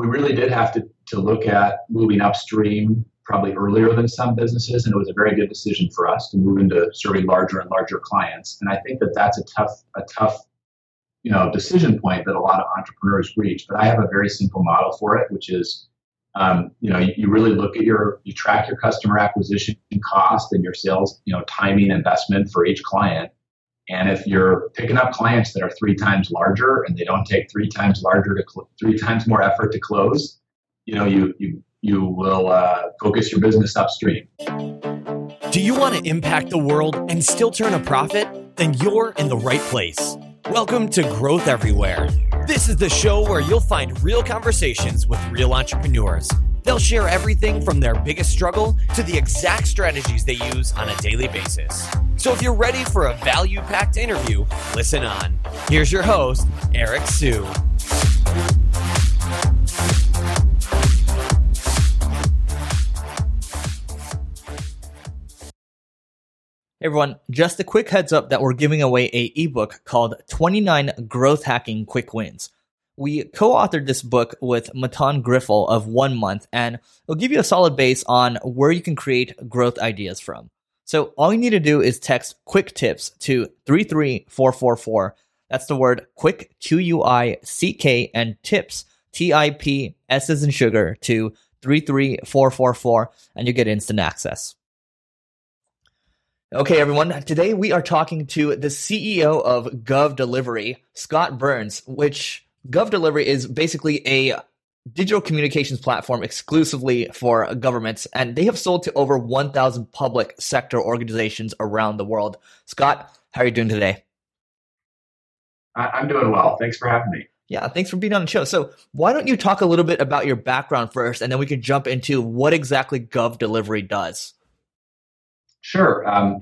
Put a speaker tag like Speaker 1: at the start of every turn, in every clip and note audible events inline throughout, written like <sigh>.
Speaker 1: we really did have to, to look at moving upstream probably earlier than some businesses, and it was a very good decision for us to move into serving larger and larger clients. And I think that that's a tough, a tough, you know, decision point that a lot of entrepreneurs reach. But I have a very simple model for it, which is, um, you know, you, you, really look at your, you track your customer acquisition cost and your sales, you know, timing investment for each client. And if you're picking up clients that are three times larger and they don't take three times larger to cl- three times more effort to close, you know, you you you will uh, focus your business upstream.
Speaker 2: Do you want to impact the world and still turn a profit? Then you're in the right place. Welcome to Growth Everywhere. This is the show where you'll find real conversations with real entrepreneurs. They'll share everything from their biggest struggle to the exact strategies they use on a daily basis. So if you're ready for a value packed interview, listen on. Here's your host, Eric Siu. Hey everyone, just a quick heads up that we're giving away a ebook called 29 Growth Hacking Quick Wins. We co-authored this book with Mattan Griffel of One Month, and it'll give you a solid base on where you can create growth ideas from. So all you need to do is text quick tips to 33444. That's the word quick, Q-U-I-C-K, and tips, T-I-P, S as in sugar, to 33444, and you get instant access. Okay, everyone. Today we are talking to the CEO of Gov Delivery, Scott Burns, which Gov Delivery is basically a digital communications platform exclusively for governments, and they have sold to over 1,000 public sector organizations around the world. Scott, how are you doing today?
Speaker 1: I'm doing well. Thanks for having me.
Speaker 2: Yeah, thanks for being on the show. So, why don't you talk a little bit about your background first, and then we can jump into what exactly Gov Delivery does?
Speaker 1: Sure. Um,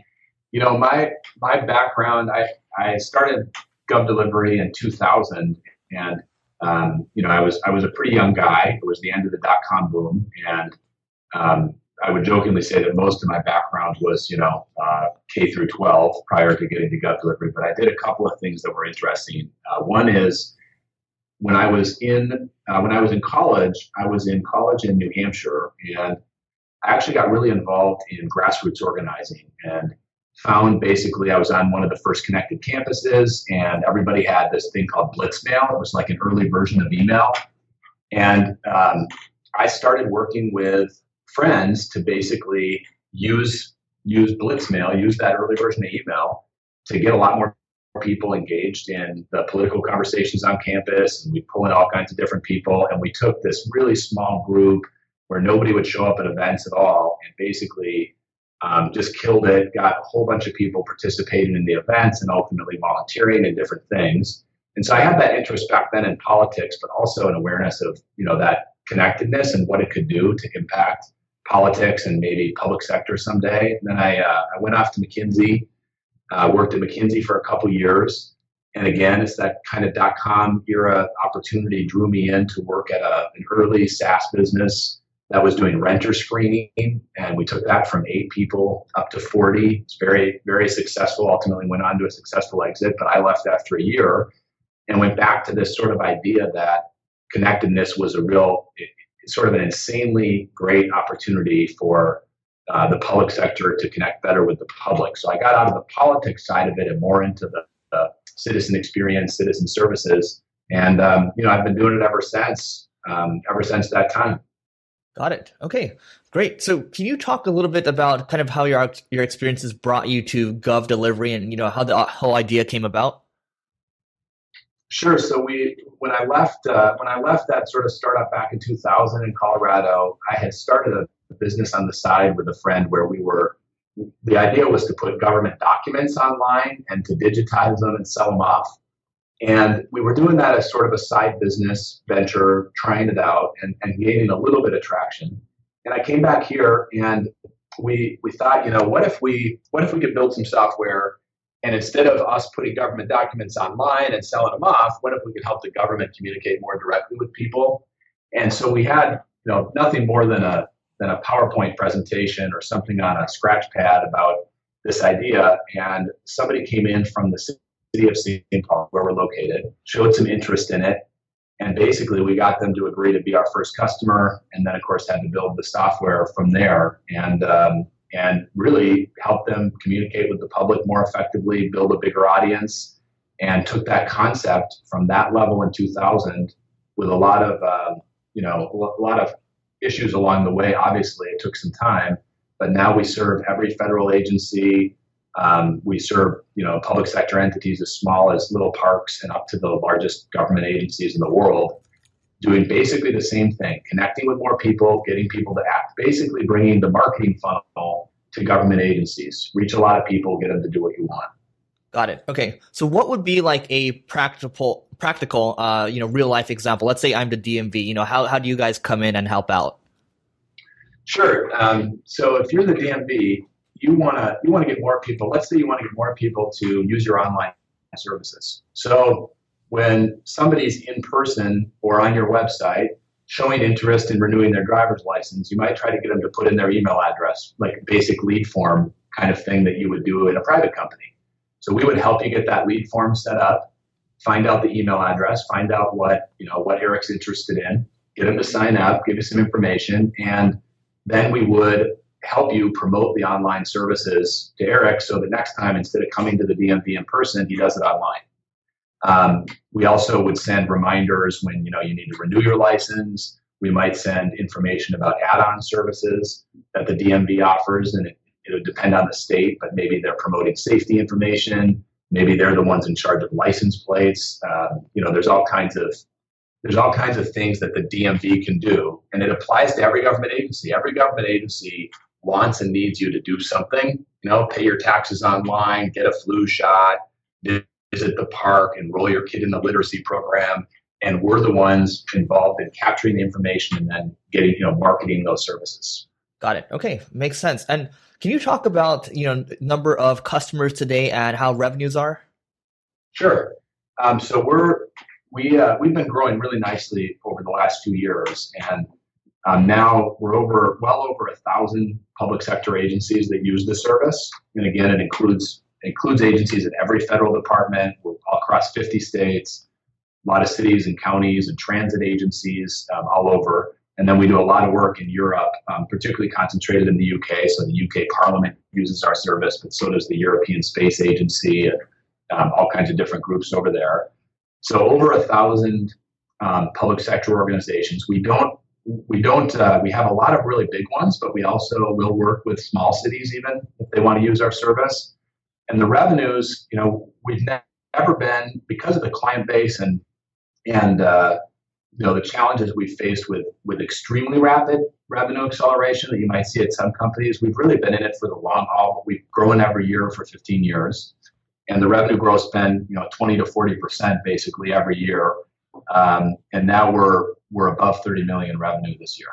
Speaker 1: you know, my my background, I I started Gov Delivery in 2000, and um, you know, I was I was a pretty young guy. It was the end of the dot com boom, and um, I would jokingly say that most of my background was, you know, uh, K through 12 prior to getting to Gov Delivery. But I did a couple of things that were interesting. Uh, one is when I was in uh, when I was in college, I was in college in New Hampshire, and I actually got really involved in grassroots organizing and found basically I was on one of the first connected campuses and everybody had this thing called Blitzmail. It was like an early version of email. And um, I started working with friends to basically use use Blitzmail, use that early version of email to get a lot more people engaged in the political conversations on campus. And we pull in all kinds of different people. And we took this really small group where nobody would show up at events at all and basically um, just killed it, got a whole bunch of people participating in the events and ultimately volunteering in different things. And so I had that interest back then in politics, but also an awareness of, you know, that connectedness and what it could do to impact politics and maybe public sector someday. And then I, uh, I went off to McKinsey, uh, worked at McKinsey for a couple years. And again, it's that kind of dot com era opportunity drew me in to work at a, an early SaaS business that was doing renter screening, and we took that from eight people up to 40. It's very, very successful. Ultimately, went on to a successful exit, but I left after a year and went back to this sort of idea that connectedness was a real, sort of an insanely great opportunity for uh, the public sector to connect better with the public. So I got out of the politics side of it and more into the, the citizen experience, citizen services, and um, you know I've been doing it ever since. Um, ever since that time.
Speaker 2: Got it. Okay, great. So, can you talk a little bit about kind of how your your experiences brought you to Gov Delivery, and you know how the whole idea came about?
Speaker 1: Sure. So we, when I left, uh, when I left that sort of startup back in 2000 in Colorado, I had started a business on the side with a friend where we were. The idea was to put government documents online and to digitize them and sell them off. And we were doing that as sort of a side business venture, trying it out and, and gaining a little bit of traction. And I came back here and we we thought, you know, what if we what if we could build some software and instead of us putting government documents online and selling them off, what if we could help the government communicate more directly with people? And so we had, you know, nothing more than a than a PowerPoint presentation or something on a scratch pad about this idea. And somebody came in from the city of St. Paul, where we're located, showed some interest in it. And basically, we got them to agree to be our first customer, and then, of course, had to build the software from there, and um, and really help them communicate with the public more effectively, build a bigger audience, and took that concept from that level in 2000 with a lot of uh, you know a lot of issues along the way. Obviously, it took some time, but now we serve every federal agency. Um, we serve, you know, public sector entities as small as little parks and up to the largest government agencies in the world, doing basically the same thing: connecting with more people, getting people to act, basically bringing the marketing funnel to government agencies. Reach a lot of people, get them to do what you want.
Speaker 2: Got it. Okay. So, what would be like a practical, practical, uh, you know, real life example? Let's say I'm the DMV. You know, how how do you guys come in and help out?
Speaker 1: Sure. Um, so if you're the DMV, you want to you want to get more people. Let's say you want to get more people to use your online services. So when somebody's in person or on your website showing interest in renewing their driver's license, you might try to get them to put in their email address, like basic lead form kind of thing that you would do in a private company. So we would help you get that lead form set up, find out the email address, find out what you know what Eric's interested in, get them to sign up, give you some information, and then we would help you promote the online services to Eric so that next time, instead of coming to the DMV in person, he does it online. Um, we also would send reminders when you know you need to renew your license. We might send information about add-on services that the DMV offers, and it, it would depend on the state, but maybe they're promoting safety information. Maybe they're the ones in charge of license plates. Um, you know, there's all kinds of there's all kinds of things that the DMV can do, and it applies to every government agency. Every government agency wants and needs you to do something. You know, pay your taxes online, get a flu shot, visit the park, enroll your kid in the literacy program, and we're the ones involved in capturing the information and then getting, you know, marketing those services.
Speaker 2: Got it. Okay, makes sense. And can you talk about you know number of customers today and how revenues are?
Speaker 1: Sure. Um, so we're we uh, we've been growing really nicely over the last two years, and um, now we're over well over a thousand public sector agencies that use the service. And again, it includes includes agencies in every federal department. Across 50 states, a lot of cities and counties and transit agencies um, all over. And then we do a lot of work in Europe, um, particularly concentrated in the UK. So the UK Parliament uses our service, but so does the European Space Agency, and um, all kinds of different groups over there. So over a thousand um, public sector organizations. We don't we don't uh, we have a lot of really big ones, but we also will work with small cities even if they want to use our service. And the revenues, you know, we've never been because of the client base and and uh, you know the challenges we faced with with extremely rapid revenue acceleration that you might see at some companies. We've really been in it for the long haul. We've grown every year for 15 years and the revenue growth's been you know 20 to 40 percent basically every year um, and now we're we're above 30 million revenue this year.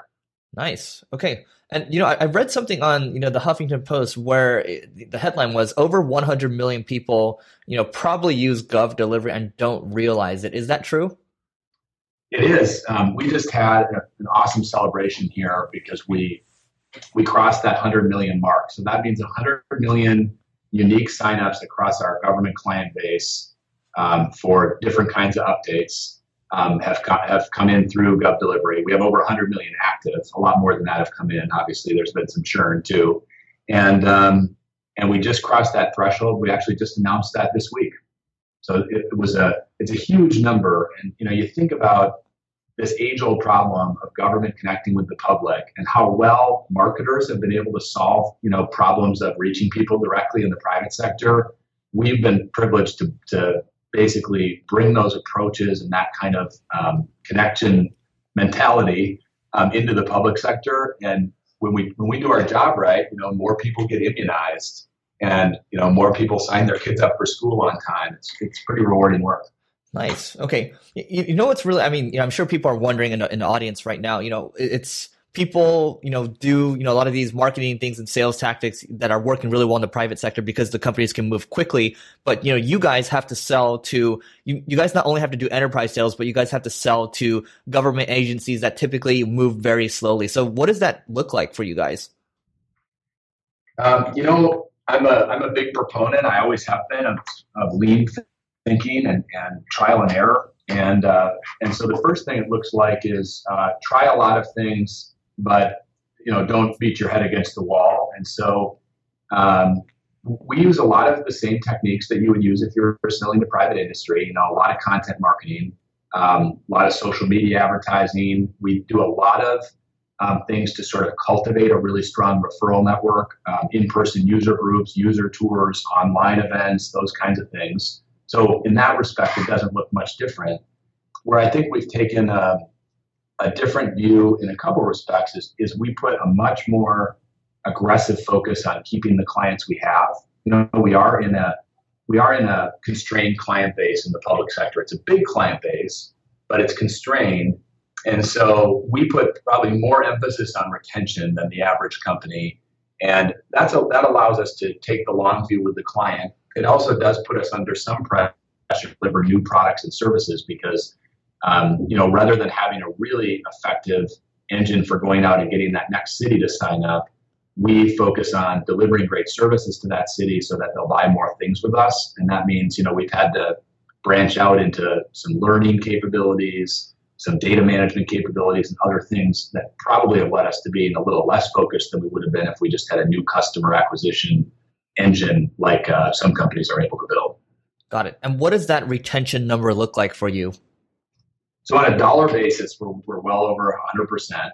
Speaker 2: Nice. Okay. And you know I, I read something on you know the huffington post where it, the headline was over 100 million people you know probably use gov delivery and don't realize it. Is that true?
Speaker 1: It is. Um, we just had an awesome celebration here because we we crossed that 100 million mark. So that means 100 million unique signups across our government client base um, for different kinds of updates um, have, have come in through Gov Delivery. We have over 100 million active. A lot more than that have come in. Obviously, there's been some churn too, and um, and we just crossed that threshold. We actually just announced that this week. So it, it was a it's a huge number, and you know you think about this age old problem of government connecting with the public and how well marketers have been able to solve you know problems of reaching people directly in the private sector we've been privileged to, to basically bring those approaches and that kind of um, connection mentality um, into the public sector and when we when we do our job right you know more people get immunized and you know more people sign their kids up for school on time it's, it's pretty rewarding work
Speaker 2: Nice. Okay. You, you, know what's really? I mean, you know, I'm sure people are wondering in the, in the audience right now. You know, it's people. You know, do you know a lot of these marketing things and sales tactics that are working really well in the private sector because the companies can move quickly. But you know, you guys have to sell to you. You guys not only have to do enterprise sales, but you guys have to sell to government agencies that typically move very slowly. So, what does that look like for you guys?
Speaker 1: Um, you know, I'm a I'm a big proponent. I always have been of, of lean thinking and, and trial and error. And uh, and so the first thing it looks like is uh, try a lot of things, but you know don't beat your head against the wall. And so um, we use a lot of the same techniques that you would use if you're selling to private industry. You know, a lot of content marketing, um, a lot of social media advertising. We do a lot of um, things to sort of cultivate a really strong referral network, um, in-person user groups, user tours, online events, those kinds of things. So in that respect, it doesn't look much different. Where I think we've taken a, a different view in a couple of respects is, is we put a much more aggressive focus on keeping the clients we have. You know, we are in a we are in a constrained client base in the public sector. It's a big client base, but it's constrained. And so we put probably more emphasis on retention than the average company. And that's a, that allows us to take the long view with the client. It also does put us under some pressure to deliver new products and services because, um, you know, rather than having a really effective engine for going out and getting that next city to sign up, we focus on delivering great services to that city so that they'll buy more things with us. And that means, you know, we've had to branch out into some learning capabilities, some data management capabilities, and other things that probably have led us to being a little less focused than we would have been if we just had a new customer acquisition engine like uh, some companies are able to build.
Speaker 2: Got it. And what does that retention number look like for you?
Speaker 1: So on a dollar basis, we're, we're well over 100%.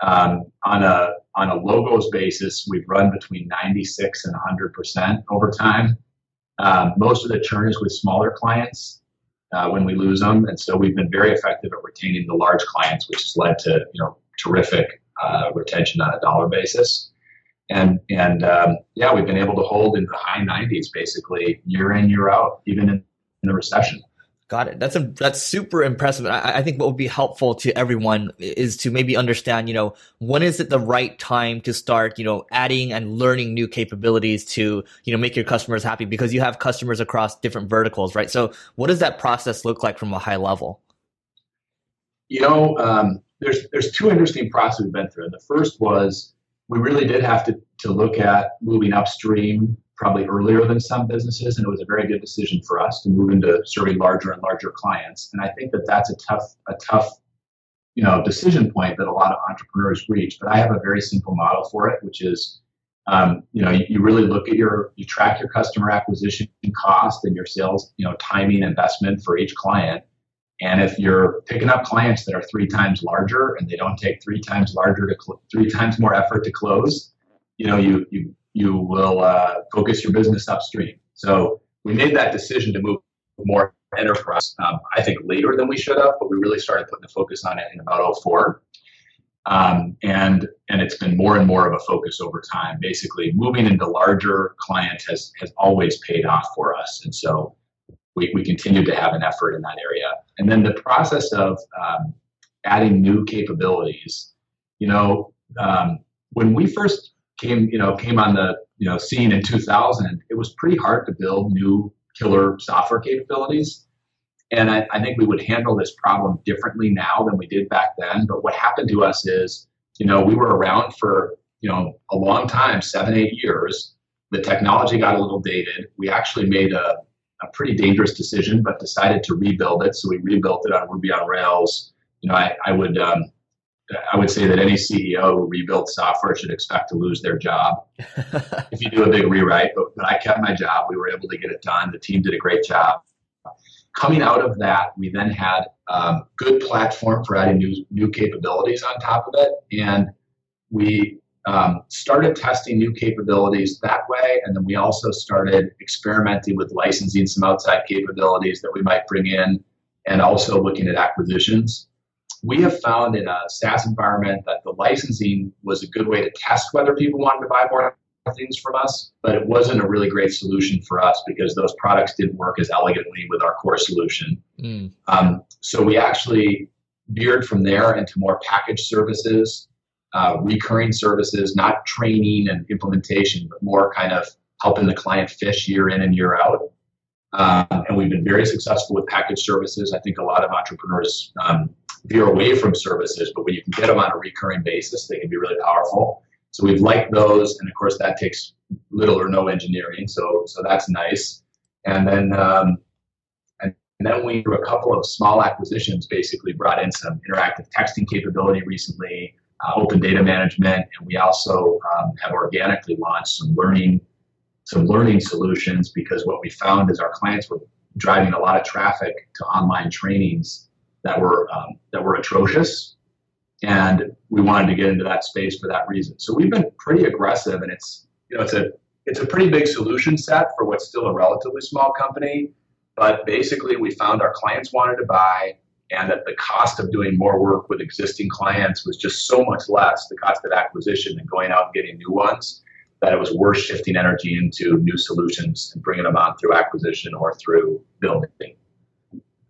Speaker 1: Um, on a on a logos basis, we've run between 96 and 100 percent over time. Um, most of the churn is with smaller clients uh, when we lose them, and so we've been very effective at retaining the large clients, which has led to you know terrific uh, retention on a dollar basis. And and um, yeah, we've been able to hold in the high 90s basically year in year out, even in, in the recession.
Speaker 2: Got it. That's a, that's super impressive. I, I, think what would be helpful to everyone is to maybe understand, you know, when is it the right time to start, you know, adding and learning new capabilities to, you know, make your customers happy because you have customers across different verticals, right? So, what does that process look like from a high level?
Speaker 1: You know, um, there's there's two interesting processes we've been through. The first was we really did have to to look at moving upstream probably earlier than some businesses, and it was a very good decision for us to move into serving larger and larger clients. And I think that that's a tough, a tough, you know, decision point that a lot of entrepreneurs reach. But I have a very simple model for it, which is, um, you know, you, you, really look at your, you track your customer acquisition cost and your sales, you know, timing investment for each client. And if you're picking up clients that are three times larger and they don't take three times larger to cl- three times more effort to close, you know, you you you will uh, focus your business upstream. So we made that decision to move more enterprise. Um, I think later than we should have, but we really started putting the focus on it in about 04. Um, and and it's been more and more of a focus over time. Basically, moving into larger clients has has always paid off for us, and so we, we continue to have an effort in that area. And then the process of um, adding new capabilities, you know, um, when we first came, you know, came on the you know scene in 2000, it was pretty hard to build new killer software capabilities. And I, I think we would handle this problem differently now than we did back then. But what happened to us is, you know, we were around for you know a long time, seven, eight years. The technology got a little dated. We actually made a, a pretty dangerous decision, but decided to rebuild it. So we rebuilt it on Ruby on Rails. You know, I, I would um, I would say that any CEO who rebuilds software should expect to lose their job <laughs> if you do a big rewrite. But, but I kept my job. We were able to get it done. The team did a great job. Coming out of that, we then had um, good platform for adding new new capabilities on top of it, and we um, started testing new capabilities that way. And then we also started experimenting with licensing some outside capabilities that we might bring in, and also looking at acquisitions we have found in a SaaS environment that the licensing was a good way to test whether people wanted to buy more things from us, but it wasn't a really great solution for us because those products didn't work as elegantly with our core solution. Mm. Um, so we actually veered from there into more packaged services, uh, recurring services, not training and implementation, but more kind of helping the client fish year in and year out. Um, and we've been very successful with packaged services. I think a lot of entrepreneurs um, veer away from services, but when you can get them on a recurring basis, they can be really powerful. So we've liked those, and of course that takes little or no engineering, so so that's nice. And then um, and then we, through a couple of small acquisitions, basically brought in some interactive texting capability recently, uh, open data management, and we also um, have organically launched some learning some learning solutions because what we found is our clients were driving a lot of traffic to online trainings that were um, that were atrocious, and we wanted to get into that space for that reason. So we've been pretty aggressive, and it's you know it's a it's a pretty big solution set for what's still a relatively small company. But basically, we found our clients wanted to buy, and that the cost of doing more work with existing clients was just so much less, the cost of acquisition and going out and getting new ones, that it was worth shifting energy into new solutions and bringing them on through acquisition or through building.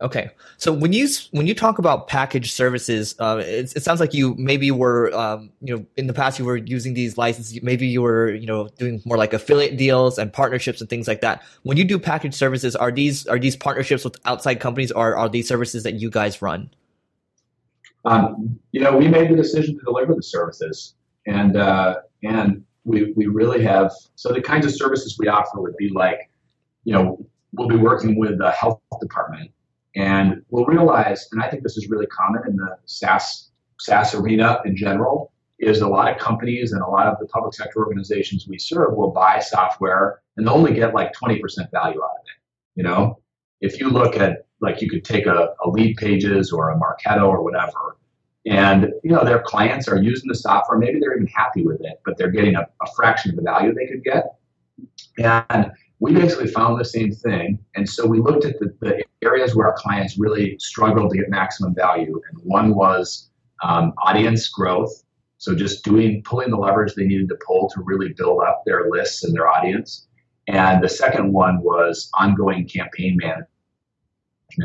Speaker 2: Okay, so when you when you talk about package services, uh, it, it, sounds like you maybe were um, you know in the past you were using these licenses. Maybe you were you know doing more like affiliate deals and partnerships and things like that. When you do package services, are these are these partnerships with outside companies or are these services that you guys run?
Speaker 1: Um, you know, we made the decision to deliver the services, and uh, and we we really have so the kinds of services we offer would be like, you know, we'll be working with the health department and we'll realize, and I think this is really common in the SaaS SaaS arena in general, is a lot of companies and a lot of the public sector organizations we serve will buy software and they'll only get like 20% value out of it. You know, if you look at like you could take a, a Leadpages or a Marketo or whatever, and you know their clients are using the software, maybe they're even happy with it, but they're getting a, a fraction of the value they could get. And we basically found the same thing. And so we looked at the, the areas where our clients really struggled to get maximum value. And one was um, audience growth. So just doing, pulling the leverage they needed to pull to really build up their lists and their audience. And the second one was ongoing campaign management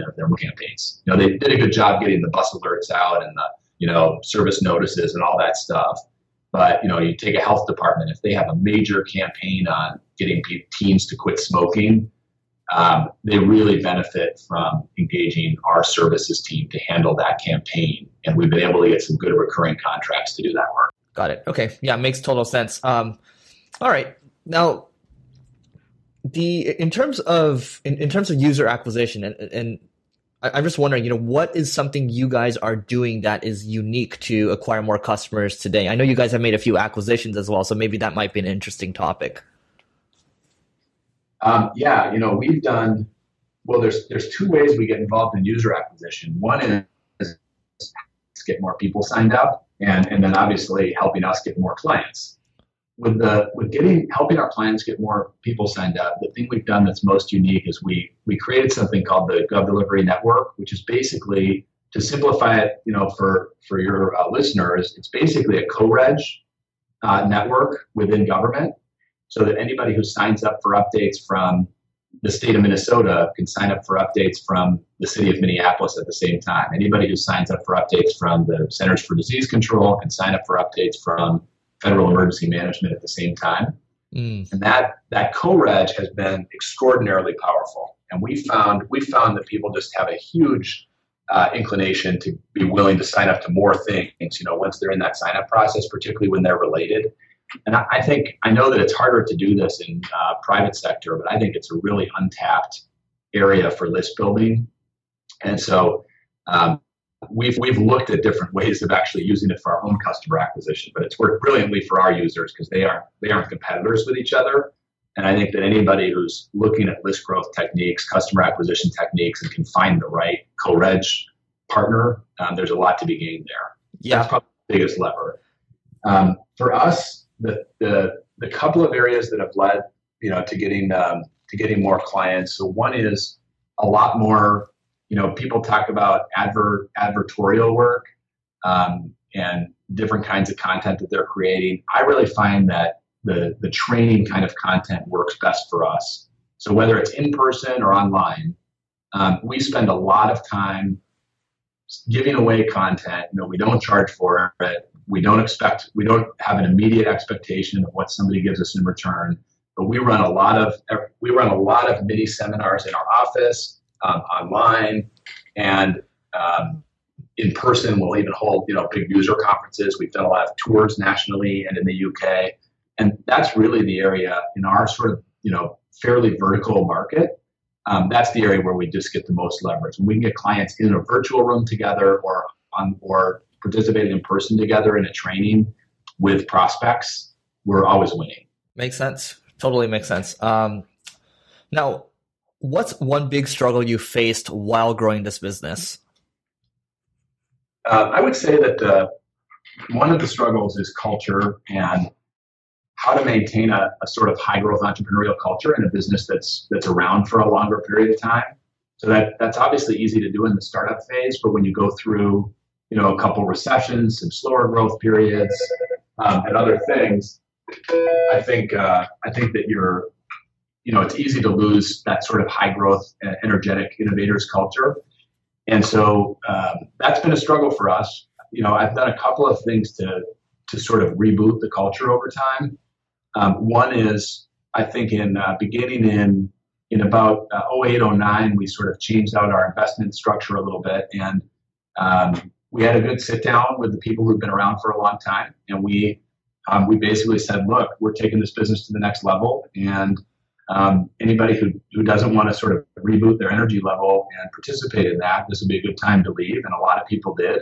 Speaker 1: of their campaigns. You know, they did a good job getting the bus alerts out and the, you know, service notices and all that stuff. But you know, you take a health department if they have a major campaign on getting teens to quit smoking, um, they really benefit from engaging our services team to handle that campaign, and we've been able to get some good recurring contracts to do that work.
Speaker 2: Got it. Okay, yeah, makes total sense. Um, all right, now the in terms of in, in terms of user acquisition and, and I'm just wondering, you know, what is something you guys are doing that is unique to acquire more customers today? I know you guys have made a few acquisitions as well, so maybe that might be an interesting topic.
Speaker 1: Um, yeah, you know, we've done well. There's there's two ways we get involved in user acquisition. One is get more people signed up, and and then obviously helping us get more clients with the with getting helping our clients get more people signed up, the thing we've done that's most unique is we we created something called the Gov Delivery Network, which is basically to simplify it, you know, for for your uh, listeners, it's basically a co-reg uh, network within government, so that anybody who signs up for updates from the state of Minnesota can sign up for updates from the city of Minneapolis at the same time. Anybody who signs up for updates from the Centers for Disease Control can sign up for updates from federal emergency management at the same time. Mm. And that that co-reg has been extraordinarily powerful. And we found we found that people just have a huge uh, inclination to be willing to sign up to more things. You know, once they're in that sign up process, particularly when they're related. And I, I think I know that it's harder to do this in uh, private sector, but I think it's a really untapped area for list building. And so um, we've we've looked at different ways of actually using it for our own customer acquisition, but it's worked brilliantly for our users because they aren't they aren't competitors with each other. And I think that anybody who's looking at list growth techniques, customer acquisition techniques, and can find the right co-reg partner, um, there's a lot to be gained there. Yeah. That's probably the biggest lever. Um, for us, the, the the couple of areas that have led, you know, to getting um, to getting more clients. So one is a lot more you know, people talk about advert advertorial work um, and different kinds of content that they're creating. I really find that the the training kind of content works best for us. So whether it's in person or online, um, we spend a lot of time giving away content. You know, we don't charge for it. We don't expect. We don't have an immediate expectation of what somebody gives us in return. But we run a lot of we run a lot of mini seminars in our office um, online and um, in person. We'll even hold you know big user conferences. We've done a lot of tours nationally and in the UK, and that's really the area in our sort of you know fairly vertical market um, that's the area where we just get the most leverage. When we can get clients in a virtual room together or on or participating in person together in a training with prospects, we're always winning.
Speaker 2: Makes sense. Totally makes sense. Um, now, what's one big struggle you faced while growing this business?
Speaker 1: Uh, I would say that uh, one of the struggles is culture and how to maintain a, a, sort of high growth entrepreneurial culture in a business that's that's around for a longer period of time. So that that's obviously easy to do in the startup phase, but when you go through you know a couple recessions, some slower growth periods, um, and other things, I think uh, I think that you're you know it's easy to lose that sort of high growth, uh, energetic innovators culture, and so um, that's been a struggle for us. You know, I've done a couple of things to to sort of reboot the culture over time. Um, one is, I think, in uh, beginning in in about uh, 08, 09, we sort of changed out our investment structure a little bit, and um, we had a good sit down with the people who've been around for a long time, and we um, we basically said, look, we're taking this business to the next level, and um, anybody who, who doesn't want to sort of reboot their energy level and participate in that, this would be a good time to leave, and a lot of people did.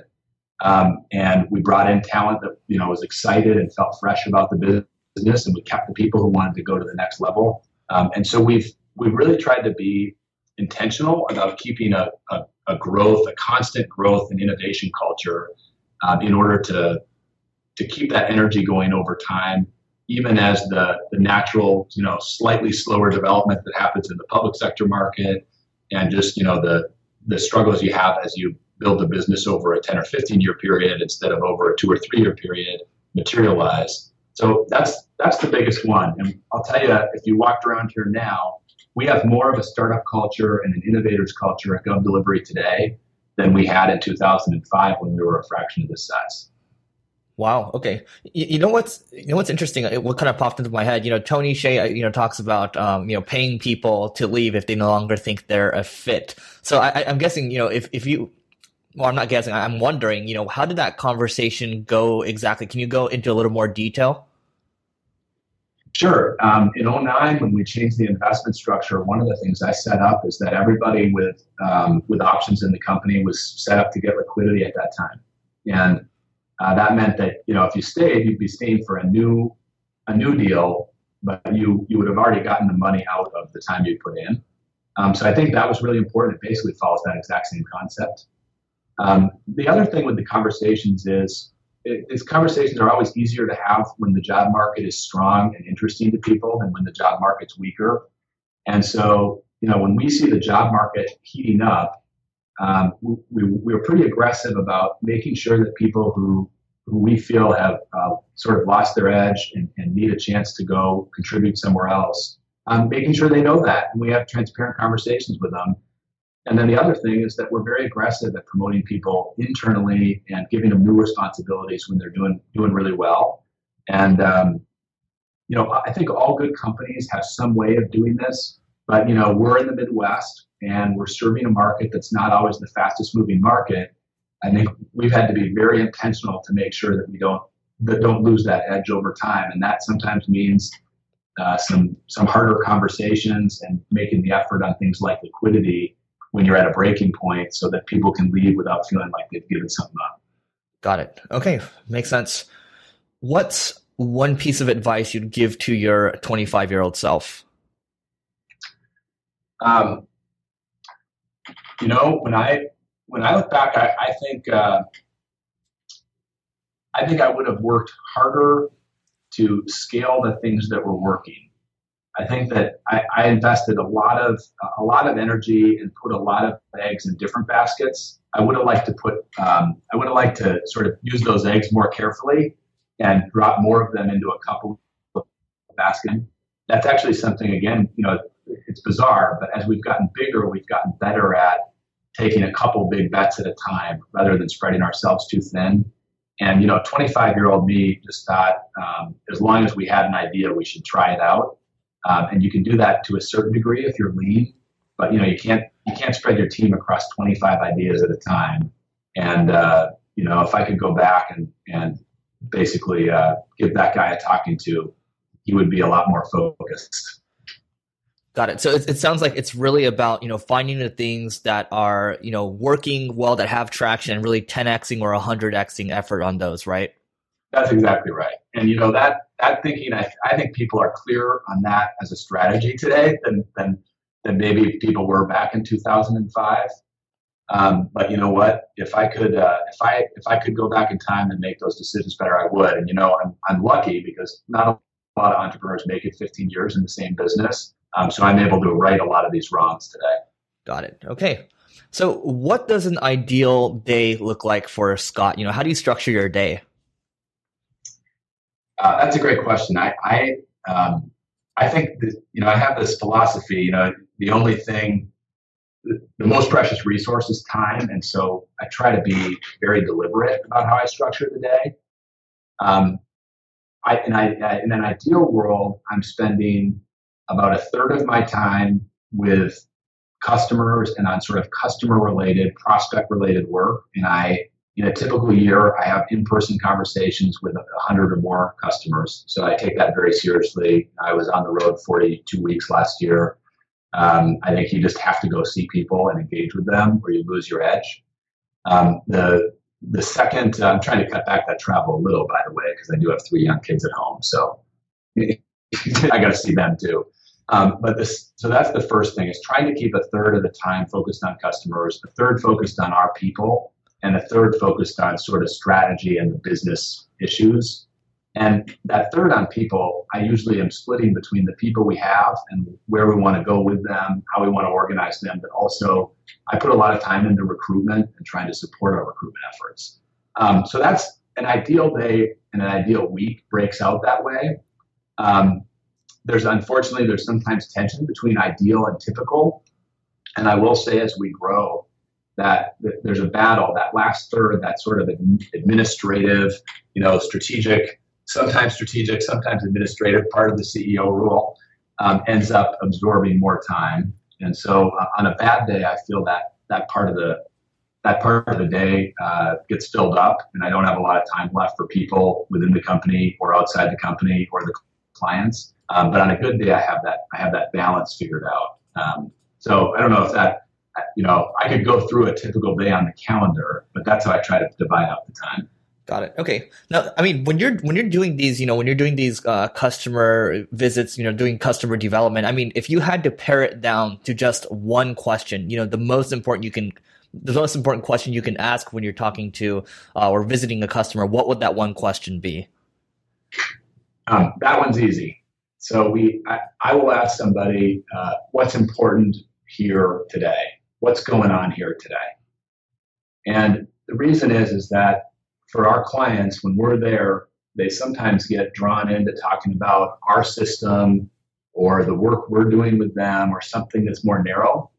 Speaker 1: Um, and we brought in talent that you know was excited and felt fresh about the business and we kept the people who wanted to go to the next level. Um, and so we've we've really tried to be intentional about keeping a, a, a growth, a constant growth and innovation culture um, in order to to keep that energy going over time, even as the, the natural, you know, slightly slower development that happens in the public sector market and just, you know, the the struggles you have as you build a business over a 10 or 15 year period instead of over a two or three year period materialize. So that's that's the biggest one. And I'll tell you, if you walked around here now, we have more of a startup culture and an innovators culture at Gov Delivery today than we had in 2005 when we were a fraction of this size.
Speaker 2: Wow. Okay. You, you, know what's you know what's interesting? What kind of popped into my head? You know, Tony Hsieh, uh, you know, talks about um, you know paying people to leave if they no longer think they're a fit. So I, I'm guessing you know if if you well, I'm not guessing. I'm wondering, you know, how did that conversation go exactly? Can you go into a little more detail?
Speaker 1: Sure. Um, in 09, when we changed the investment structure, one of the things I set up is that everybody with um, with options in the company was set up to get liquidity at that time, and uh, that meant that you know if you stayed, you'd be staying for a new a new deal, but you you would have already gotten the money out of the time you put in. Um, so I think that was really important. It basically follows that exact same concept. Um, the other thing with the conversations is these conversations are always easier to have when the job market is strong and interesting to people than when the job market's weaker. And so, you know, when we see the job market heating up, um, we, we, are pretty aggressive about making sure that people who, who we feel have uh, sort of lost their edge and, and, need a chance to go contribute somewhere else, um, making sure they know that. And we have transparent conversations with them and then the other thing is that we're very aggressive at promoting people internally and giving them new responsibilities when they're doing doing really well. And um, you know, I think all good companies have some way of doing this, but you know, we're in the Midwest and we're serving a market that's not always the fastest moving market. I think we've had to be very intentional to make sure that we don't that don't lose that edge over time, and that sometimes means uh, some some harder conversations and making the effort on things like liquidity when you're at a breaking point so that people can leave without feeling like they've given something up.
Speaker 2: Got it. Okay. Makes sense. What's one piece of advice you'd give to your 25 year old self?
Speaker 1: Um, you know, when I when I look back, I, I think uh, I think I would have worked harder to scale the things that were working. I think that I, I, invested a lot of a lot of energy and put a lot of eggs in different baskets. I would have liked to put um, I would have liked to sort of use those eggs more carefully and drop more of them into a couple of baskets. That's actually something again, you know, it's bizarre, but as we've gotten bigger, we've gotten better at taking a couple big bets at a time rather than spreading ourselves too thin. And you know, 25 year old me just thought, um, as long as we had an idea, we should try it out um, and you can do that to a certain degree if you're lean, but you know you can't you can't spread your team across 25 ideas at a time. And uh, you know if I could go back and and basically uh, give that guy a talking to, he would be a lot more focused.
Speaker 2: Got it. So it, it, sounds like it's really about, you know, finding the things that are, you know, working well, that have traction and really 10xing or 100xing effort on those, right?
Speaker 1: That's exactly right. And, you know, that, that thinking, I, I think people are clearer on that as a strategy today than, than, than maybe people were back in 2005. Um, but you know what? If I could, uh, if I if I could go back in time and make those decisions better, I would. And you know, I'm I'm lucky because not a lot of entrepreneurs make it 15 years in the same business. Um, so I'm able to right a lot of these wrongs today.
Speaker 2: Got it. Okay. So what does an ideal day look like for Scott? You know, how do you structure your day?
Speaker 1: Uh, that's a great question. I, I, um, I think that, you know, I have this philosophy, you know, the only thing, the, most precious resource is time. And so I try to be very deliberate about how I structure the day. Um, I, in, I, in an ideal world, I'm spending about a third of my time with customers and on sort of customer related, prospect related work. And I, in a typical year, I have in person conversations with a hundred or more customers. So I take that very seriously. I was on the road 42 weeks last year. Um, I think you just have to go see people and engage with them or you lose your edge. Um, the the second, uh, I'm trying to cut back that travel a little, by the way, because I do have three young kids at home. So <laughs> I got to see them too. Um, but this, so that's the first thing is trying to keep a third of the time focused on customers, a third focused on our people, and a third focused on sort of strategy and the business issues. And that third on people, I usually am splitting between the people we have and where we want to go with them, how we want to organize them, but also I put a lot of time into recruitment and trying to support our recruitment efforts. Um, so that's an ideal day and an ideal week breaks out that way. Um, there's unfortunately there's sometimes tension between ideal and typical and i will say as we grow that, there's a battle that last third that sort of administrative you know strategic sometimes strategic sometimes administrative part of the ceo role um, ends up absorbing more time and so uh, on a bad day i feel that that part of the that part of the day uh, gets filled up and i don't have a lot of time left for people within the company or outside the company or the clients um, but on a good day, I have that I have that balance figured out. Um, so I don't know if that you know I could go through a typical day on the calendar, but that's how I try to divide up the time.
Speaker 2: Got it. Okay. Now, I mean, when you're when you're doing these, you know, when you're doing these uh, customer visits, you know, doing customer development. I mean, if you had to pare it down to just one question, you know, the most important you can, the most important question you can ask when you're talking to uh, or visiting a customer, what would that one question be?
Speaker 1: Um, that one's easy. So we, I, I will ask somebody, uh, what's important here today? What's going on here today? And the reason is, is that for our clients, when we're there, they sometimes get drawn into talking about our system or the work we're doing with them or something that's more narrow.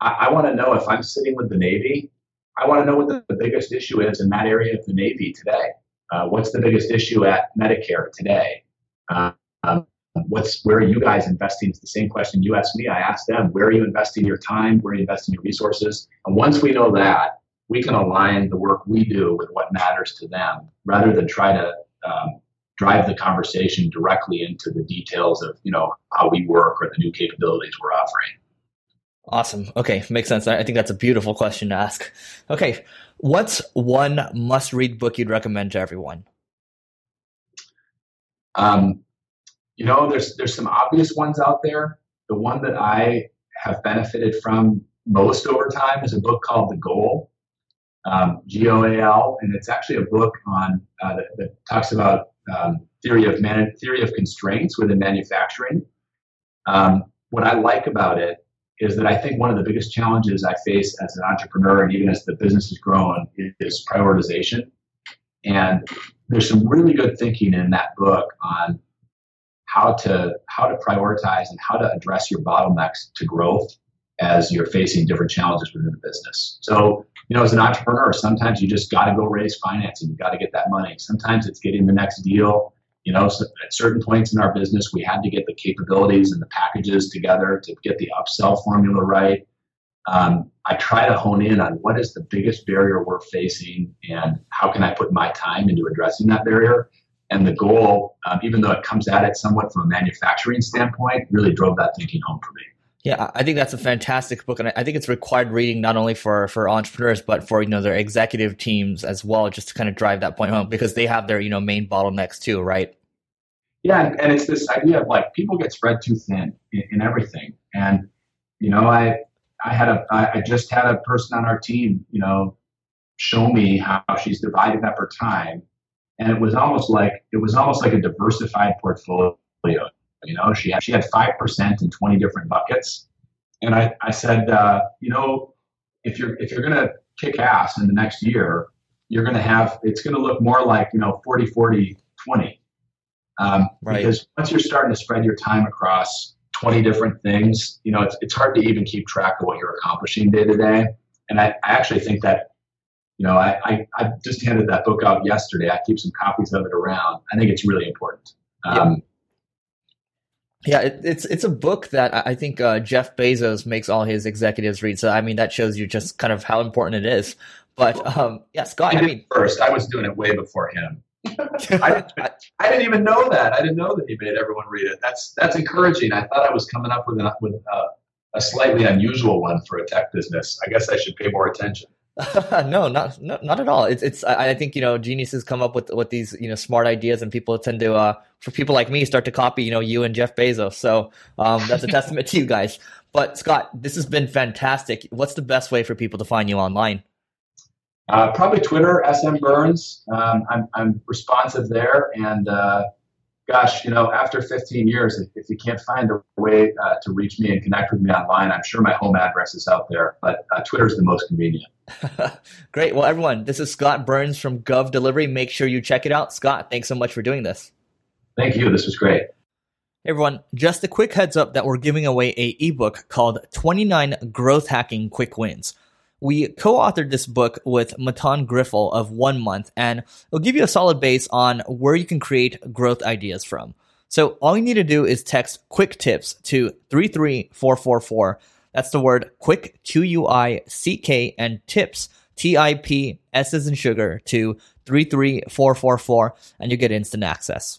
Speaker 1: I, I want to know if I'm sitting with the Navy, I want to know what the, the, biggest issue is in that area of the Navy today. Uh, what's the biggest issue at Medicare today? Uh, what's where are you guys investing? It's the same question you asked me. I asked them, where are you investing your time? Where are you investing your resources? And once we know that, we can align the work we do with what matters to them, rather than try to um, drive the conversation directly into the details of you know how we work or the new capabilities we're offering.
Speaker 2: Awesome. Okay, makes sense. I think that's a beautiful question to ask. Okay, what's one must-read book you'd recommend to everyone?
Speaker 1: Um, you know, there's there's some obvious ones out there. The one that I have benefited from most over time is a book called The Goal, um, G O A L, and it's actually a book on uh, that, that, talks about um, theory of man- theory of constraints within manufacturing. Um, what I like about it is that I think one of the biggest challenges I face as an entrepreneur and even as the business has grown is prioritization. And there's some really good thinking in that book on how to how to prioritize and how to address your bottlenecks to growth as you're facing different challenges within the business. So, you know, as an entrepreneur, sometimes you just got to go raise financing. You got to get that money. Sometimes it's getting the next deal. You know, so at certain points in our business, we had to get the capabilities and the packages together to get the upsell formula right. Um, I try to hone in on what is the biggest barrier we're facing and how can I put my time into addressing that barrier and the goal, um, even though it comes at it somewhat from a manufacturing standpoint, really drove that thinking home for me.
Speaker 2: Yeah, I think that's a fantastic book, and I think it's required reading not only for for entrepreneurs but for you know their executive teams as well, just to kind of drive that point home because they have their you know main bottlenecks too, right?
Speaker 1: Yeah, and it's this idea of like people get spread too thin in, in everything, and you know, I I had a I just had a person on our team, you know, show me how she's divided up her time, and it was almost like it was almost like a diversified portfolio you know, she had, she had 5% in 20 different buckets. And I, I said, uh, you know, if you're, if you're going to kick ass in the next year, you're going to have, it's going to look more like, you know, 40, 40, 20. Um, right. Because once you're starting to spread your time across 20 different things, you know, it's, it's hard to even keep track of what you're accomplishing day to day. And I, I actually think that, you know, I, I, I, just handed that book out yesterday. I keep some copies of it around. I think it's really important. Um,
Speaker 2: yeah, it, it's it's a book that I think uh, Jeff Bezos makes all his executives read. So I mean, that shows you just kind of how important it is. But um, yeah, Scott. I, I mean,
Speaker 1: first, I was doing it way before him. <laughs> I, didn't, I, didn't, even know that. I didn't know that he made everyone read it. That's that's encouraging. I thought I was coming up with, a, with a, a slightly unusual one for a tech business. I guess I should pay more attention. <laughs>
Speaker 2: no, not, not not at all. It's it's. I, I, think you know geniuses come up with with these you know smart ideas, and people tend to uh for people like me start to copy you know you and Jeff Bezos. So um, that's a testament to you guys. But Scott, this has been fantastic. What's the best way for people to find you online?
Speaker 1: Uh, probably Twitter, SM Burns. Um, I'm I'm responsive there, and uh, gosh, you know, after 15 years, if, if you can't find a way uh, to reach me and connect with me online, I'm sure my home address is out there, but uh, Twitter is the most convenient. <laughs>
Speaker 2: Great. Well, everyone, this is Scott Burns from Gov Delivery. Make sure you check it out. Scott, thanks so much for doing this.
Speaker 1: Thank you. This was great.
Speaker 2: Hey everyone, just a quick heads up that we're giving away a ebook called 29 Growth Hacking Quick Wins. We co-authored this book with Mattan Griffel of One Month, and it'll give you a solid base on where you can create growth ideas from. So all you need to do is text quick tips to 33444 that's the word quick, Q U I C K, and tips, T I P, S as in sugar, to 33444, and you get instant access.